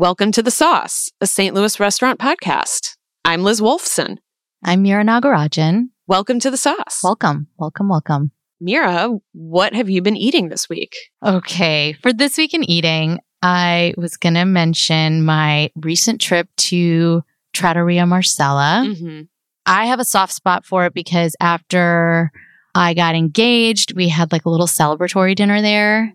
Welcome to The Sauce, a St. Louis restaurant podcast. I'm Liz Wolfson. I'm Meera Nagarajan. Welcome to The Sauce. Welcome, welcome, welcome. Meera, what have you been eating this week? Okay, for this week in eating, I was going to mention my recent trip to Trattoria Marcella. Mm-hmm. I have a soft spot for it because after I got engaged, we had like a little celebratory dinner there.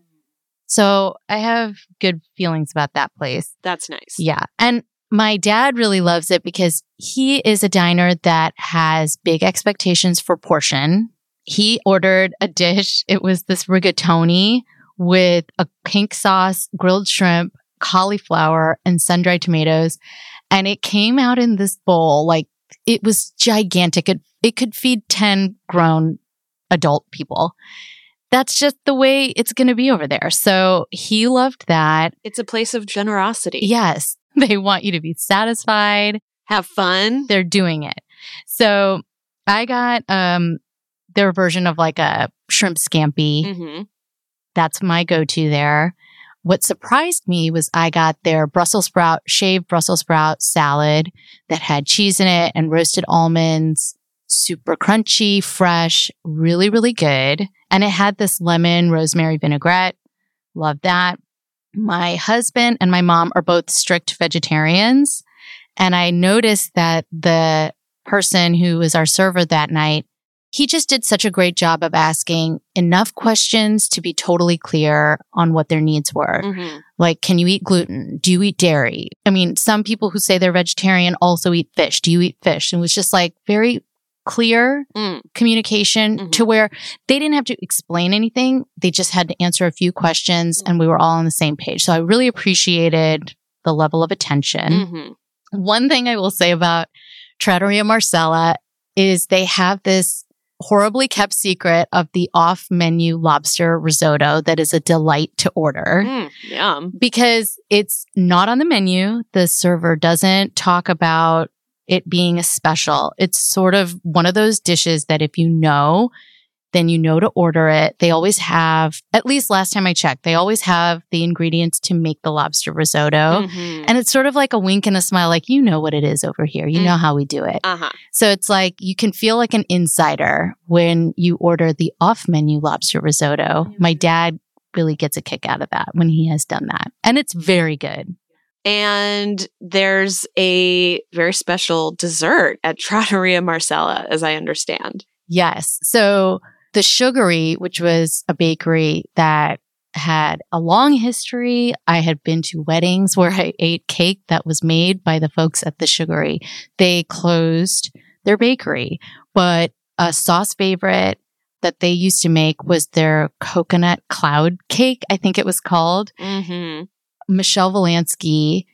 So I have good feelings about that place. That's nice. Yeah. And my dad really loves it because he is a diner that has big expectations for portion. He ordered a dish. It was this rigatoni with a pink sauce, grilled shrimp, cauliflower, and sun dried tomatoes. And it came out in this bowl. Like it was gigantic. It, it could feed 10 grown adult people. That's just the way it's going to be over there. So he loved that. It's a place of generosity. Yes. They want you to be satisfied. Have fun. They're doing it. So I got um their version of like a shrimp scampi. Mm-hmm. That's my go-to there. What surprised me was I got their Brussels sprout, shaved Brussels sprout salad that had cheese in it and roasted almonds, super crunchy, fresh, really, really good. And it had this lemon rosemary vinaigrette. Love that. My husband and my mom are both strict vegetarians. And I noticed that the person who was our server that night, he just did such a great job of asking enough questions to be totally clear on what their needs were. Mm-hmm. Like, can you eat gluten? Do you eat dairy? I mean, some people who say they're vegetarian also eat fish. Do you eat fish? And it was just like very clear Mm. communication Mhm. to where they didn't have to explain anything. They just had to answer a few questions and we were all on the same page. So I really appreciated the level of attention. Mm-hmm. One thing I will say about Trattoria Marcella is they have this horribly kept secret of the off menu lobster risotto that is a delight to order Mm, yum. because it's not on the menu. The server doesn't talk about it being a special. It's sort of one of those dishes that if you know, then you know to order it. They always have, at least last time I checked, they always have the ingredients to make the lobster risotto. Mhm. And it's sort of like a wink and a smile, like, you know what it is over here. You Mm. know how we do it. Uh-huh. So it's like you can feel like an insider when you order the off menu lobster risotto. My dad really gets a kick out of that when he has done that. And it's very good. And there's a very special dessert at Trattoria Marcella, as I understand. Yes. So the Sugaree, which was a bakery that had a long history. I had been to weddings where I ate cake that was made by the folks at the Sugaree. They closed their bakery, but a sauce favorite that they used to make was their coconut cloud cake. I think it was called. Mm-hmm. Michelle Volansky,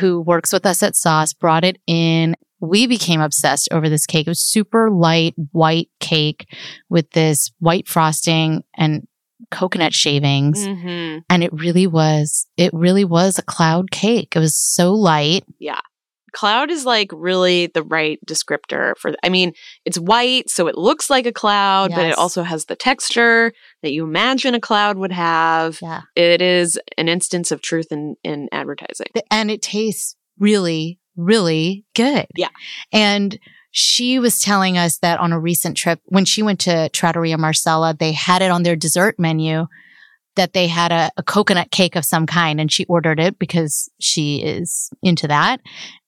who works with us at Sauce, brought it in. We became obsessed over this cake. It was super light white cake with this white frosting and coconut shavings. Mm-hmm. And it really was, it really was a cloud cake. It was so light. Yeah. Cloud is like really the right descriptor for, I mean, it's white, so it looks like a cloud, but it also has the texture that you imagine a cloud would have. Yeah. It is an instance of truth in, in advertising. And it tastes really, really good. Yeah. And she was telling us that on a recent trip, when she went to Trattoria Marcella, they had it on their dessert menu that they had a, a coconut cake of some kind and she ordered it because she is into that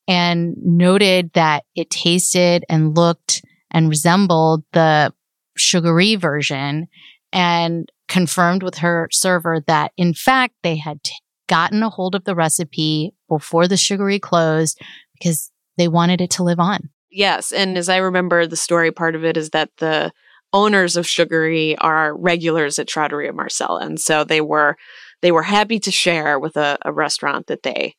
and noted that it tasted and looked and resembled the Sugaree version and confirmed with her server that in fact they had t- gotten a hold of the recipe before the Sugaree closed because they wanted it to live on. Yes. And as I remember, the story part of it is that the owners of Sugaree are regulars at Trattoria Marcella. And so they were they were happy to share with a, a restaurant that they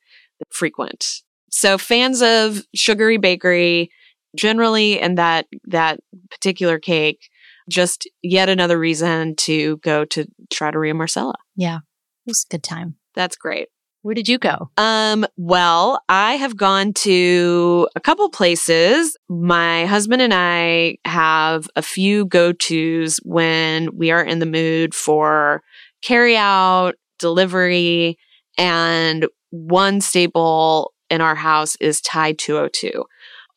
frequent. So fans of Sugaree Bakery generally and that that particular cake, just yet another reason to go to Trattoria Marcella. Yeah. It was a good time. That's great. Where did you go? Um, well, I have gone to a couple places. My husband and I have a few go-tos when we are in the mood for carry out, delivery, and one staple in our house is Thai 202.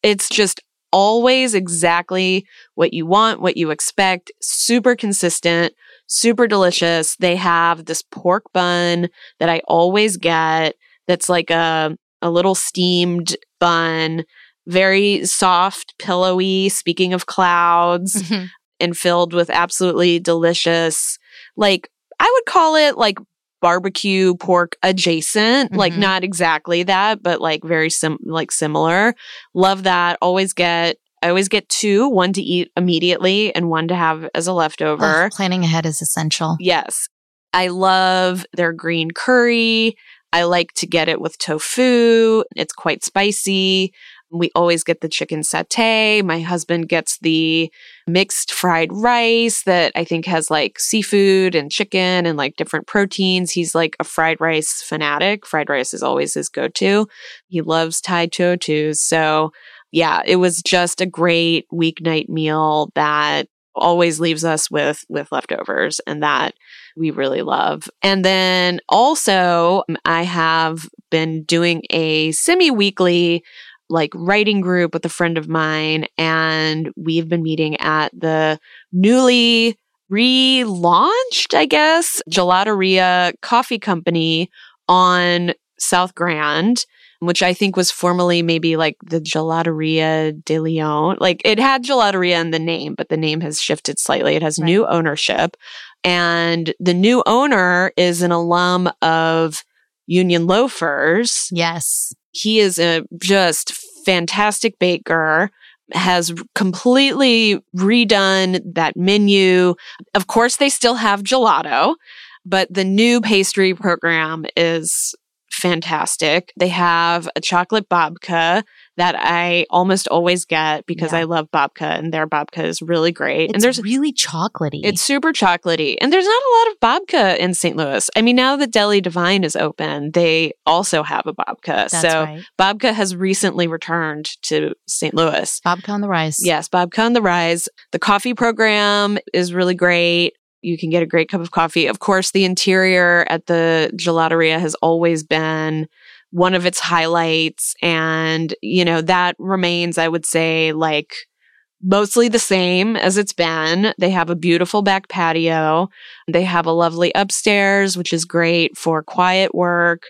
It's just always exactly what you want, what you expect, super consistent, super delicious. They have this pork bun that I always get that's like a, a little steamed bun, very soft, pillowy, speaking of clouds, Mm-hmm. and filled with absolutely delicious, like, I would call it like barbecue pork adjacent, like Mhm. not exactly that, but like very sim like similar. Love that. Always get I always get two, one to eat immediately and one to have as a leftover. Ugh, planning ahead is essential. Yes. I love their green curry. I like to get it with tofu. It's quite spicy. We always get the chicken satay. My husband gets the mixed fried rice that I think has like seafood and chicken and like different proteins. He's like a fried rice fanatic. Fried rice is always his go to. He loves Thai 202s. So, yeah, it was just a great weeknight meal that always leaves us with with leftovers and that we really love. And then also um, I have been doing a semi-weekly like writing group with a friend of mine and we've been meeting at the newly relaunched, I guess, Gelateria Coffee Company on South Grand which I think was formerly maybe like the Gelateria de Leon. Like it had Gelateria in the name, but the name has shifted slightly. It has Right. new ownership. And the new owner is an alum of Union Loafers. Yes. He is a just fantastic baker. Has completely redone that menu. Of course, they still have gelato, but the new pastry program is fantastic. They have a chocolate babka that I almost always get because Yeah. I love babka and their babka is really great. It's and there's really chocolatey. it's super chocolatey. And there's not a lot of babka in St. Louis. I mean, now that Deli Divine is open, they also have a babka. That's so right. babka has recently returned to St. Louis. Babka on the rise. Yes, babka on the rise. The coffee program is really great. You can get a great cup of coffee. Of course, the interior at the gelateria has always been one of its highlights. And, you know, that remains, I would say, like mostly the same as it's been. They have a beautiful back patio. They have a lovely upstairs, which is great for quiet work.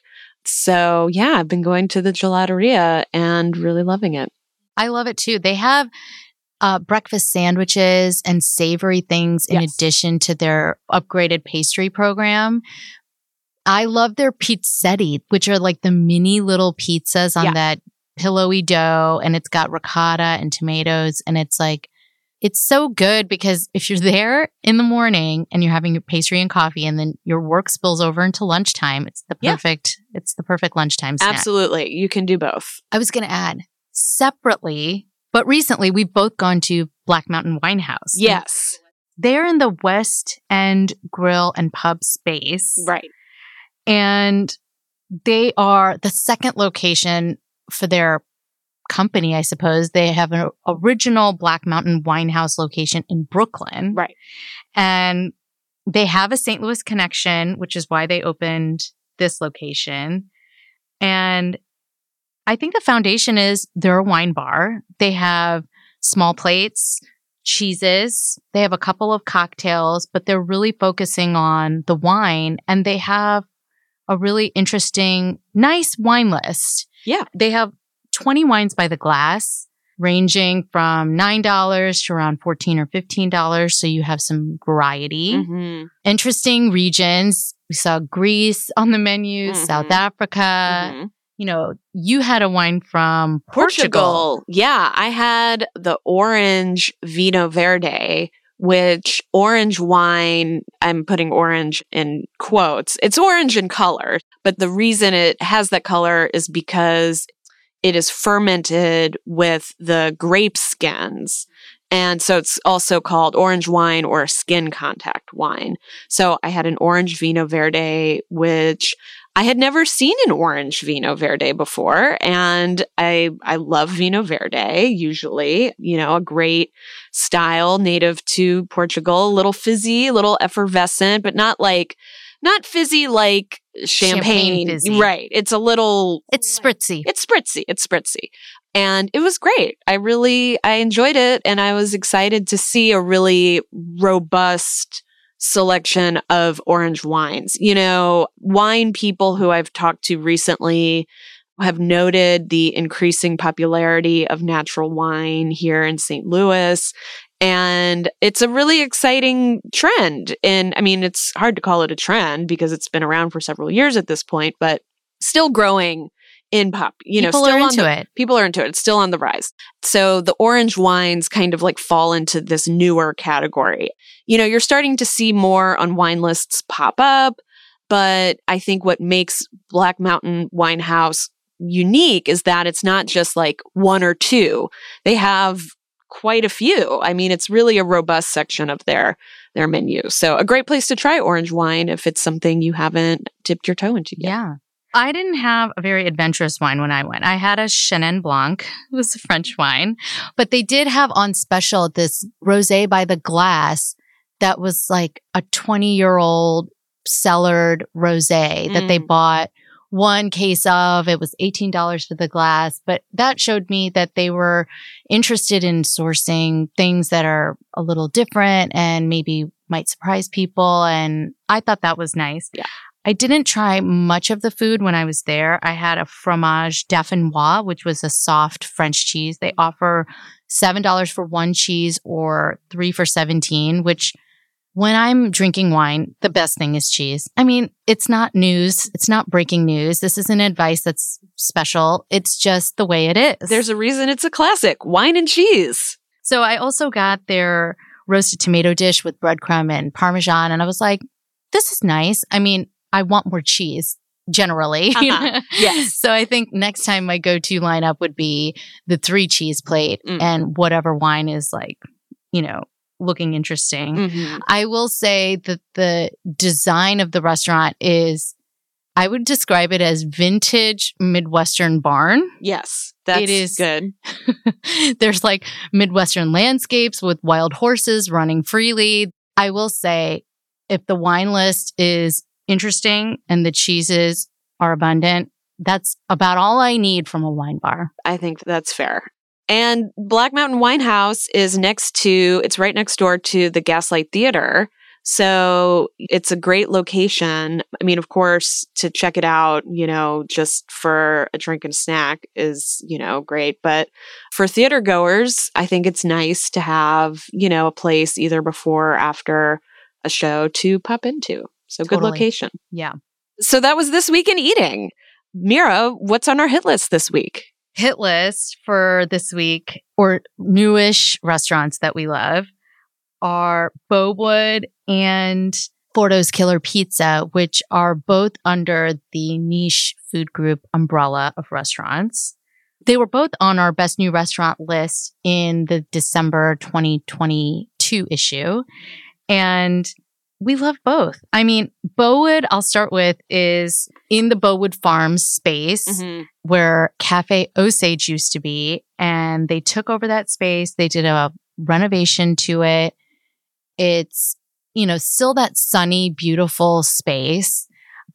So, yeah, I've been going to the gelateria and really loving it. I love it too. They have uh, breakfast sandwiches and savory things in Yes. addition to their upgraded pastry program. I love their pizzetti, which are like the mini little pizzas on Yeah. that pillowy dough, and it's got ricotta and tomatoes, and it's like it's so good because if you're there in the morning and you're having your pastry and coffee, and then your work spills over into lunchtime, it's the Yeah. perfect. It's the perfect lunchtime snack. Absolutely. You can do both. I was going to add separately, but recently we've both gone to Black Mountain Wine House. Yes. They're in the West End Grill and Pub space. Right. And they are the second location for their company, I suppose. They have an original Black Mountain Wine House location in Brooklyn. Right. And they have a St. Louis connection, which is why they opened this location. And I think the foundation is they're a wine bar. They have small plates, cheeses. They have a couple of cocktails, but they're really focusing on the wine and they have a really interesting, nice wine list. Yeah. They have 20 wines by the glass, ranging from $9 to around 14 or $15. So you have some variety. Mhm. Interesting regions. We saw Greece on the menu, South Mhm. Africa. Mhm. You know, you had a wine from Portugal. Portugal. Yeah, I had the orange Vino Verde, which orange wine, I'm putting orange in quotes. It's orange in color, but the reason it has that color is because it is fermented with the grape skins. And so it's also called orange wine or skin contact wine. So I had an orange Vino Verde, which I had never seen an orange Vino Verde before, and I I love Vino Verde. Usually, you know, a great style native to Portugal, a little fizzy, a little effervescent, but not like not fizzy like champagne. Champagne. Right. It's a little It's spritzy. it's spritzy. It's spritzy. And it was great. I really I enjoyed it and I was excited to see a really robust selection of orange wines. You know, wine people who I've talked to recently have noted the increasing popularity of natural wine here in St. Louis. And it's a really exciting trend. And I mean, it's hard to call it a trend because it's been around for several years at this point, but still growing in pop. You know, People still are into the- it. people are into it. It's still on the rise. So the orange wines kind of like fall into this newer category. You know, you're starting to see more on wine lists pop up, but I think what makes Black Mountain Wine House unique is that it's not just like one or two. They have quite a few. I mean, it's really a robust section of their their menu. So a great place to try orange wine if it's something you haven't dipped your toe into yet. Yeah. I didn't have a very adventurous wine when I went. I had a Chenin Blanc. It was a French wine, but they did have on special this rosé by the glass that was like a 20 year old cellared rosé that they Mm. bought one case of. It was $18 for the glass, but that showed me that they were interested in sourcing things that are a little different and maybe might surprise people. And I thought that was nice. Yeah. I didn't try much of the food when I was there. I had a Fromager d'Affinois, which was a soft French cheese. They offer $7 for one cheese or three for 17, which when I'm drinking wine, the best thing is cheese. I mean, it's not news. It's not breaking news. This isn't advice that's special. It's just the way it is. There's a reason it's a classic. Wine and cheese. So I also got their roasted tomato dish with breadcrumb and parmesan. And I was like, this is nice. I mean, I want more cheese generally. Uh-huh. Yes. So I think next time my go to lineup would be the three cheese plate Mm. and whatever wine is like, you know, looking interesting. Mhm. I will say that the design of the restaurant is, I would describe it as vintage Midwestern barn. Yes, that's It is- good. There's like Midwestern landscapes with wild horses running freely. I will say, if the wine list is interesting and the cheeses are abundant, that's about all I need from a wine bar. I think that's fair. And Black Mountain Wine House is next to, it's right next door to the Gaslight Theater. So it's a great location. I mean, of course, to check it out, you know, just for a drink and snack is, you know, great. But for theater goers, I think it's nice to have, you know, a place either before or after a show to pop into. So good location. Yeah. So that was this week in eating. Meera, what's on our hit list this week? Hit list for this week or newish restaurants that we love are Bowood and Fordo's Killer Pizza, which are both under the niche food group umbrella of restaurants. They were both on our best new restaurant list in the December 2022 issue. And we love both. I mean, Bowood, I'll start with, is in the Bowood Farms space mm-hmm. where Cafe Osage used to be. And they took over that space. They did a renovation to it. It's, you know, still that sunny, beautiful space.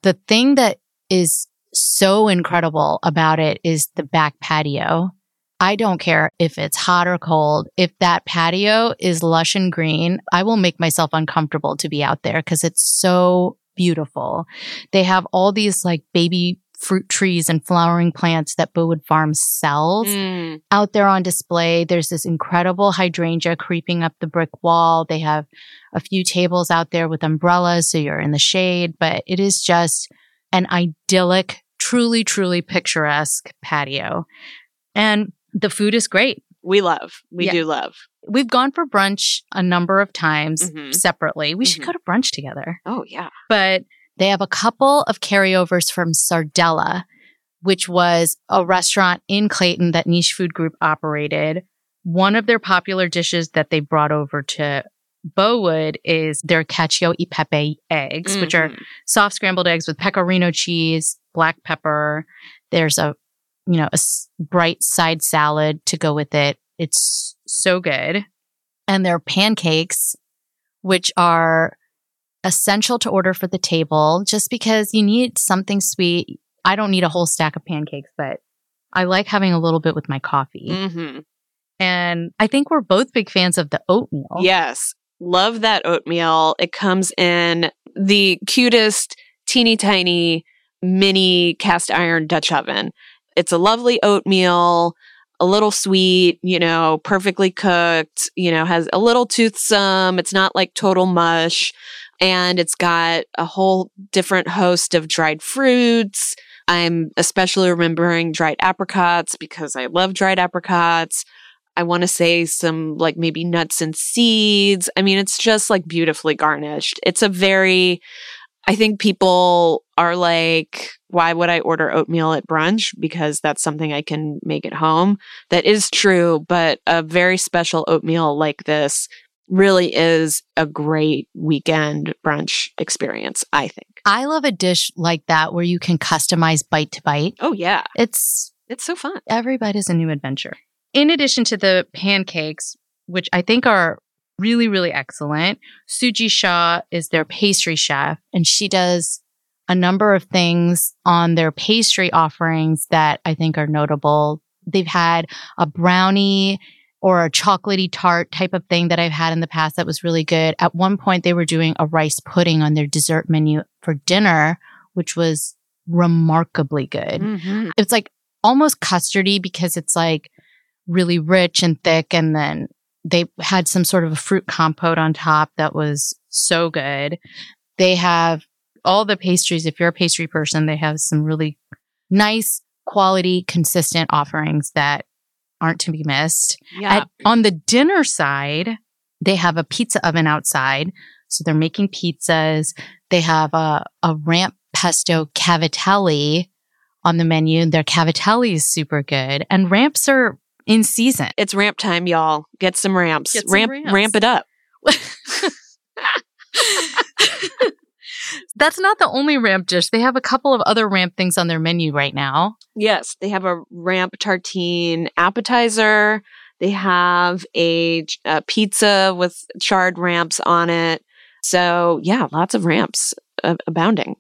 The thing that is so incredible about it is the back patio. I don't care if it's hot or cold. If that patio is lush and green, I will make myself uncomfortable to be out there because it's so beautiful. They have all these like baby fruit trees and flowering plants that Bowood Farm sells Mm. out there on display. There's this incredible hydrangea creeping up the brick wall. They have a few tables out there with umbrellas, so you're in the shade, but it is just an idyllic, truly, truly picturesque patio. And the food is great. We love. We Yeah. do love. We've gone for brunch a number of times Mhm. separately. We should Mhm. go to brunch together Oh, yeah. but they have a couple of carryovers from Sardella, which was a restaurant in Clayton that Niche Food Group operated. One of their popular dishes that they brought over to Bowood is their cacio e pepe eggs, which are Mhm. soft scrambled eggs with pecorino cheese, black pepper. There's a, you know, a s- bright side salad to go with it. It's so good. And their pancakes, which are essential to order for the table just because you need something sweet. I don't need a whole stack of pancakes, but I like having a little bit with my coffee. Mhm. And I think we're both big fans of the oatmeal. Yes. Love that oatmeal. It comes in the cutest, teeny tiny mini cast iron Dutch oven. It's a lovely oatmeal, a little sweet, you know, perfectly cooked, you know, has a little toothsome. It's not like total mush. And it's got a whole different host of dried fruits. I'm especially remembering dried apricots because I love dried apricots. I want to say some like maybe nuts and seeds. I mean, it's just like beautifully garnished. It's a very, I think people are like, why would I order oatmeal at brunch? Because that's something I can make at home. That is true, but a very special oatmeal like this really is a great weekend brunch experience, I think. I love a dish like that where you can customize bite to bite. Oh, yeah. It's It's so fun. every bite is a new adventure. In addition to the pancakes, which I think are really, really excellent, Suji Shah is their pastry chef, and she does a number of things on their pastry offerings that I think are notable. They've had a brownie or a chocolatey tart type of thing that I've had in the past that was really good. At one point, they were doing a rice pudding on their dessert menu for dinner, which was remarkably good Mhm. it's like almost custardy because it's like really rich and thick and then they had some sort of a fruit compote on top that was so good they have all the pastries if you're a pastry person they have some really nice quality consistent offerings that aren't to be missed Yeah. at, on the dinner side, they have a pizza oven outside. So they're making pizzas. They have a, a ramp pesto cavatelli on the menu. Their cavatelli is super good. And ramps are in season. it's ramp time, y'all. Get some ramps. Get some ramp ramps. ramp it up. That's not the only ramp dish. They have a couple of other ramp things on their menu right now. Yes, they have a ramp tartine appetizer. They have a, a pizza with charred ramps on it. So, yeah, lots of ramps uh, abounding.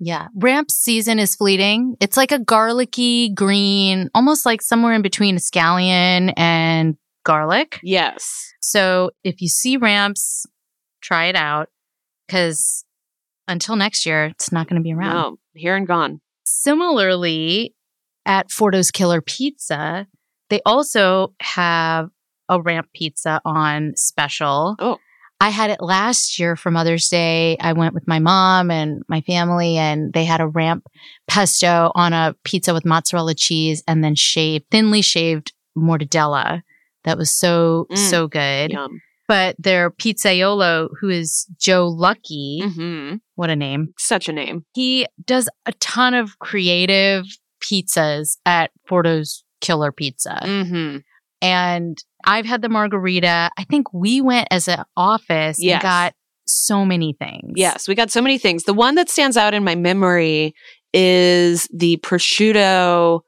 Yeah. Ramp season is fleeting. It's like a garlicky green, almost like somewhere in between a scallion and garlic. Yes. So if you see ramps, try it out because until next year, it's not going to be around. No, here and gone. Similarly, at Fordo's Killer Pizza, they also have a ramp pizza on special. Oh. I had it last year for Mother's Day. I went with my mom and my family, and they had a ramp pesto on a pizza with mozzarella cheese and then shaved, thinly shaved mortadella. That was so, Mm. so good. Yum. But their pizzaiolo, who is Joe Lucky, hmm what a name. Such a name. He does a ton of creative pizzas at Fordo's Killer Pizza. hmm And I've had the margherita. I think we went as an office Yes. and got so many things. Yes, we got so many things. The one that stands out in my memory is the prosciutto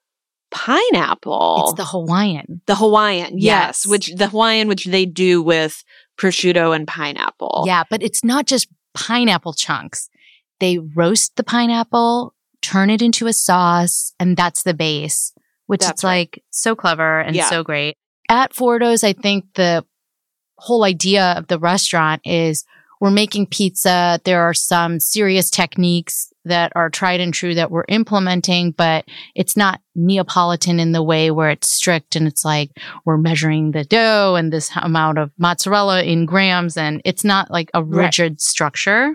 pineapple. It's the Hawaiian. The Hawaiian, yes. Yes. which the Hawaiian, which they do with prosciutto and pineapple. Yeah, but it's not just pineapple chunks. They roast the pineapple, turn it into a sauce, and that's the base, which That's is right. like so clever and Yeah. so great. At Fordo's, I think the whole idea of the restaurant is we're making pizza. There are some serious techniques that are tried and true that we're implementing, but it's not Neapolitan in the way where it's strict and it's like we're measuring the dough and this amount of mozzarella in grams and it's not like a Right. rigid structure.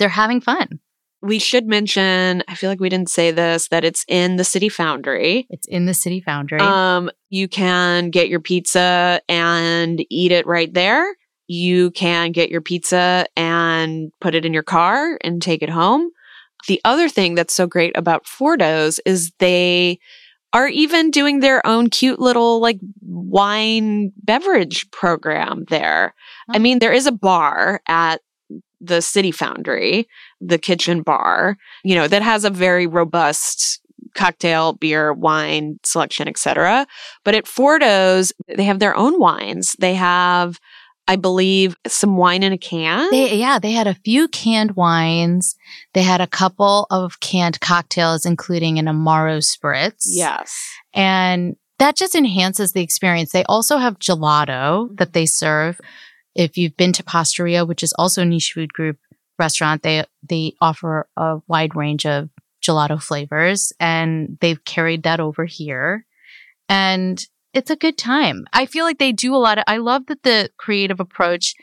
They're having fun. We should mention, I feel like we didn't say this, that it's in the City Foundry. It's in the City Foundry. Um, you can get your pizza and eat it right there. You can get your pizza and put it in your car and take it home. The other thing that's so great about Fordo's is they are even doing their own cute little like wine beverage program there. I mean, there is a bar at the City Foundry, the kitchen bar, you know, that has a very robust cocktail, beer, wine selection, etc. But at Fordo's, they have their own wines. They have I believe some wine in a can. They, yeah, they had a few canned wines. They had a couple of canned cocktails, including an Amaro spritz. Yes. And that just enhances the experience. They also have gelato that they serve. If you've been to Pastoria, which is also a niche food group restaurant, they, they offer a wide range of gelato flavors and they've carried that over here. And it's a good time. I feel like they do a lot of, I love that the creative approach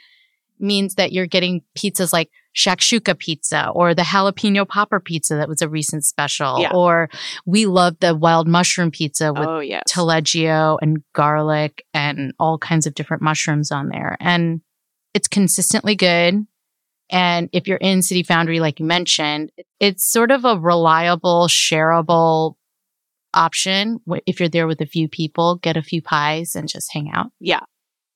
means that you're getting pizzas like shakshuka pizza or the jalapeno popper pizza that was a recent special. Yeah. Or we love the wild mushroom pizza with oh, yes. taleggio and garlic and all kinds of different mushrooms on there. And it's consistently good. And if you're in City Foundry, like you mentioned, it's sort of a reliable, shareable option. If you're there with a few people, get a few pies and just hang out. yeah.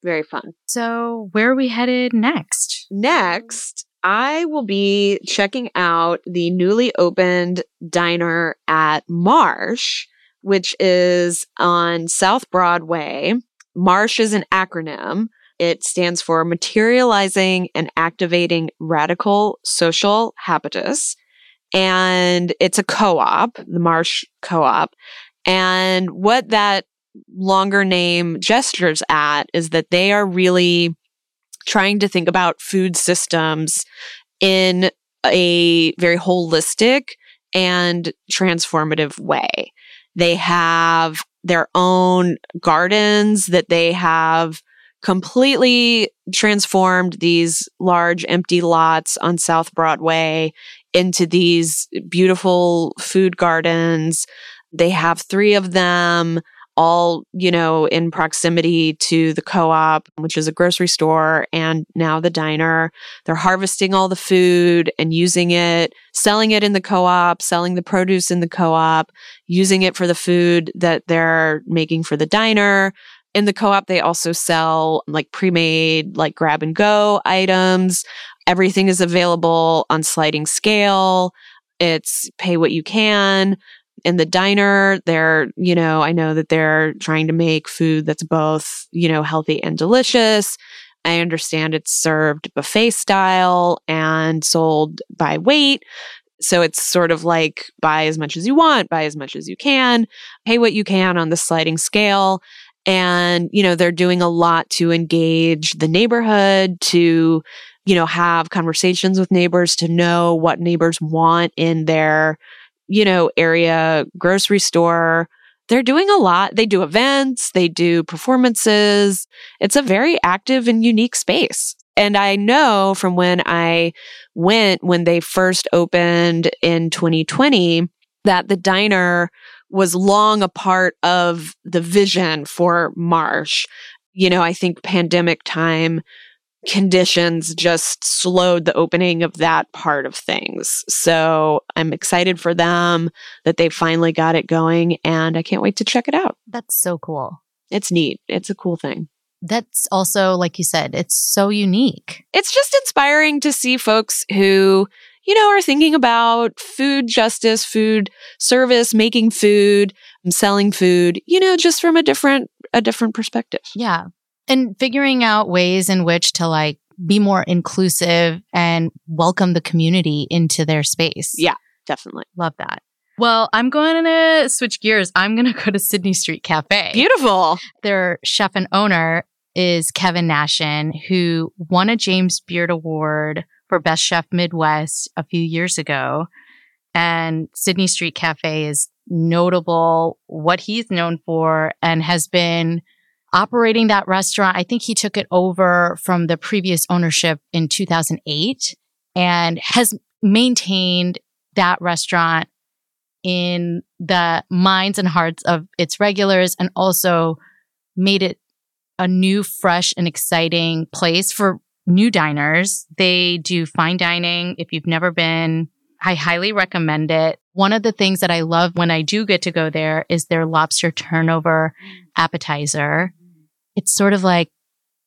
Very fun. So, where are we headed next? Next, I will be checking out the newly opened diner at Marsh, which is on South Broadway. Marsh is an acronym. It stands for Materializing and Activating Radical Social Habitus. And it's a co op, the Marsh Co op. And what that longer name gestures at is that they are really trying to think about food systems in a very holistic and transformative way. They have their own gardens that they have completely transformed these large empty lots on South Broadway into these beautiful food gardens. They have three of them all, you know, in proximity to the co-op, which is a grocery store and now the diner. They're harvesting all the food and using it, selling it in the co-op, selling the produce in the co-op, using it for the food that they're making for the diner. In the co-op, they also sell like pre-made, like grab and go items. Everything is available on sliding scale. It's pay what you can in the diner they're you know i know that they're trying to make food that's both you know healthy and delicious. I understand it's served buffet style and sold by weight. So it's sort of like buy as much as you want buy as much as you can pay what you can on the sliding scale. And you know they're doing a lot to engage the neighborhood to you know have conversations with neighbors to know what neighbors want in their you know, area grocery store. They're doing a lot. They do events, they do performances. It's a very active and unique space. And I know from when I went, when they first opened in 2020, that the diner was long a part of the vision for Marsh. You know, I think pandemic time conditions just slowed the opening of that part of things. So I'm excited for them that they finally got it going and I can't wait to check it out. That's so cool. It's neat. It's a cool thing. That's also, like you said, it's so unique. It's just inspiring to see folks who, you know, are thinking about food justice, food service, making food, selling food, you know, just from a different a different perspective. Yeah. And figuring out ways in which to like be more inclusive and welcome the community into their space. Yeah, definitely. Love that. Well, I'm going to switch gears. I'm going to go to Sidney Street Cafe. Beautiful. Their chef and owner is Kevin Nashan, who won a James Beard Award for Best Chef Midwest a few years ago. And Sidney Street Cafe is notable, what he's known for, and has been operating that restaurant. I think he took it over from the previous ownership in 2008 and has maintained that restaurant in the minds and hearts of its regulars and also made it a new, fresh, and exciting place for new diners. They do fine dining. If you've never been, I highly recommend it. One of the things that I love when I do get to go there is their lobster turnover mm. appetizer. It's sort of like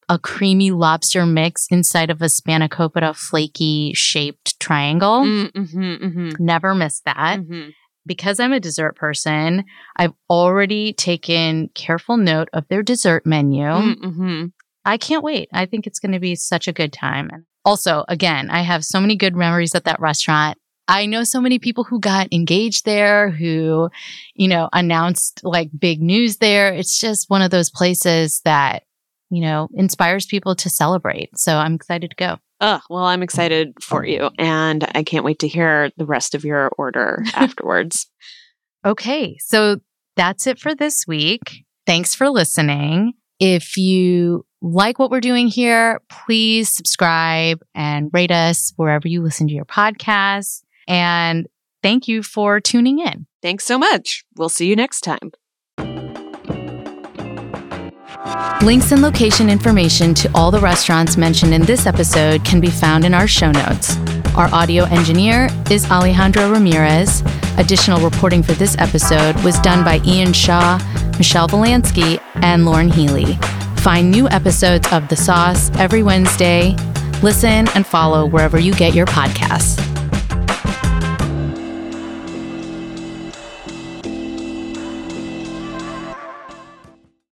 a creamy lobster mix inside of a spanakopita flaky shaped triangle. Mm-hmm, mm-hmm, Never miss that. mm-hmm. Because I'm a dessert person, I've already taken careful note of their dessert menu. Mm-hmm. I can't wait. I think it's going to be such a good time. Also, again, I have so many good memories at that restaurant. I know so many people who got engaged there, who, you know, announced like big news there. It's just one of those places that, you know, inspires people to celebrate. So I'm excited to go. Oh, well, I'm excited for you, and I can't wait to hear the rest of your order afterwards. Okay. So that's it for this week. Thanks for listening. If you like what we're doing here, please subscribe and rate us wherever you listen to your podcasts. And thank you for tuning in. Thanks so much. We'll see you next time. Links and location information to all the restaurants mentioned in this episode can be found in our show notes. Our audio engineer is Alejandro Ramirez. Additional reporting for this episode was done by Ian Shaw, Michelle Volansky, and Lauren Healy. Find new episodes of The Sauce every Wednesday. Listen and follow wherever you get your podcasts.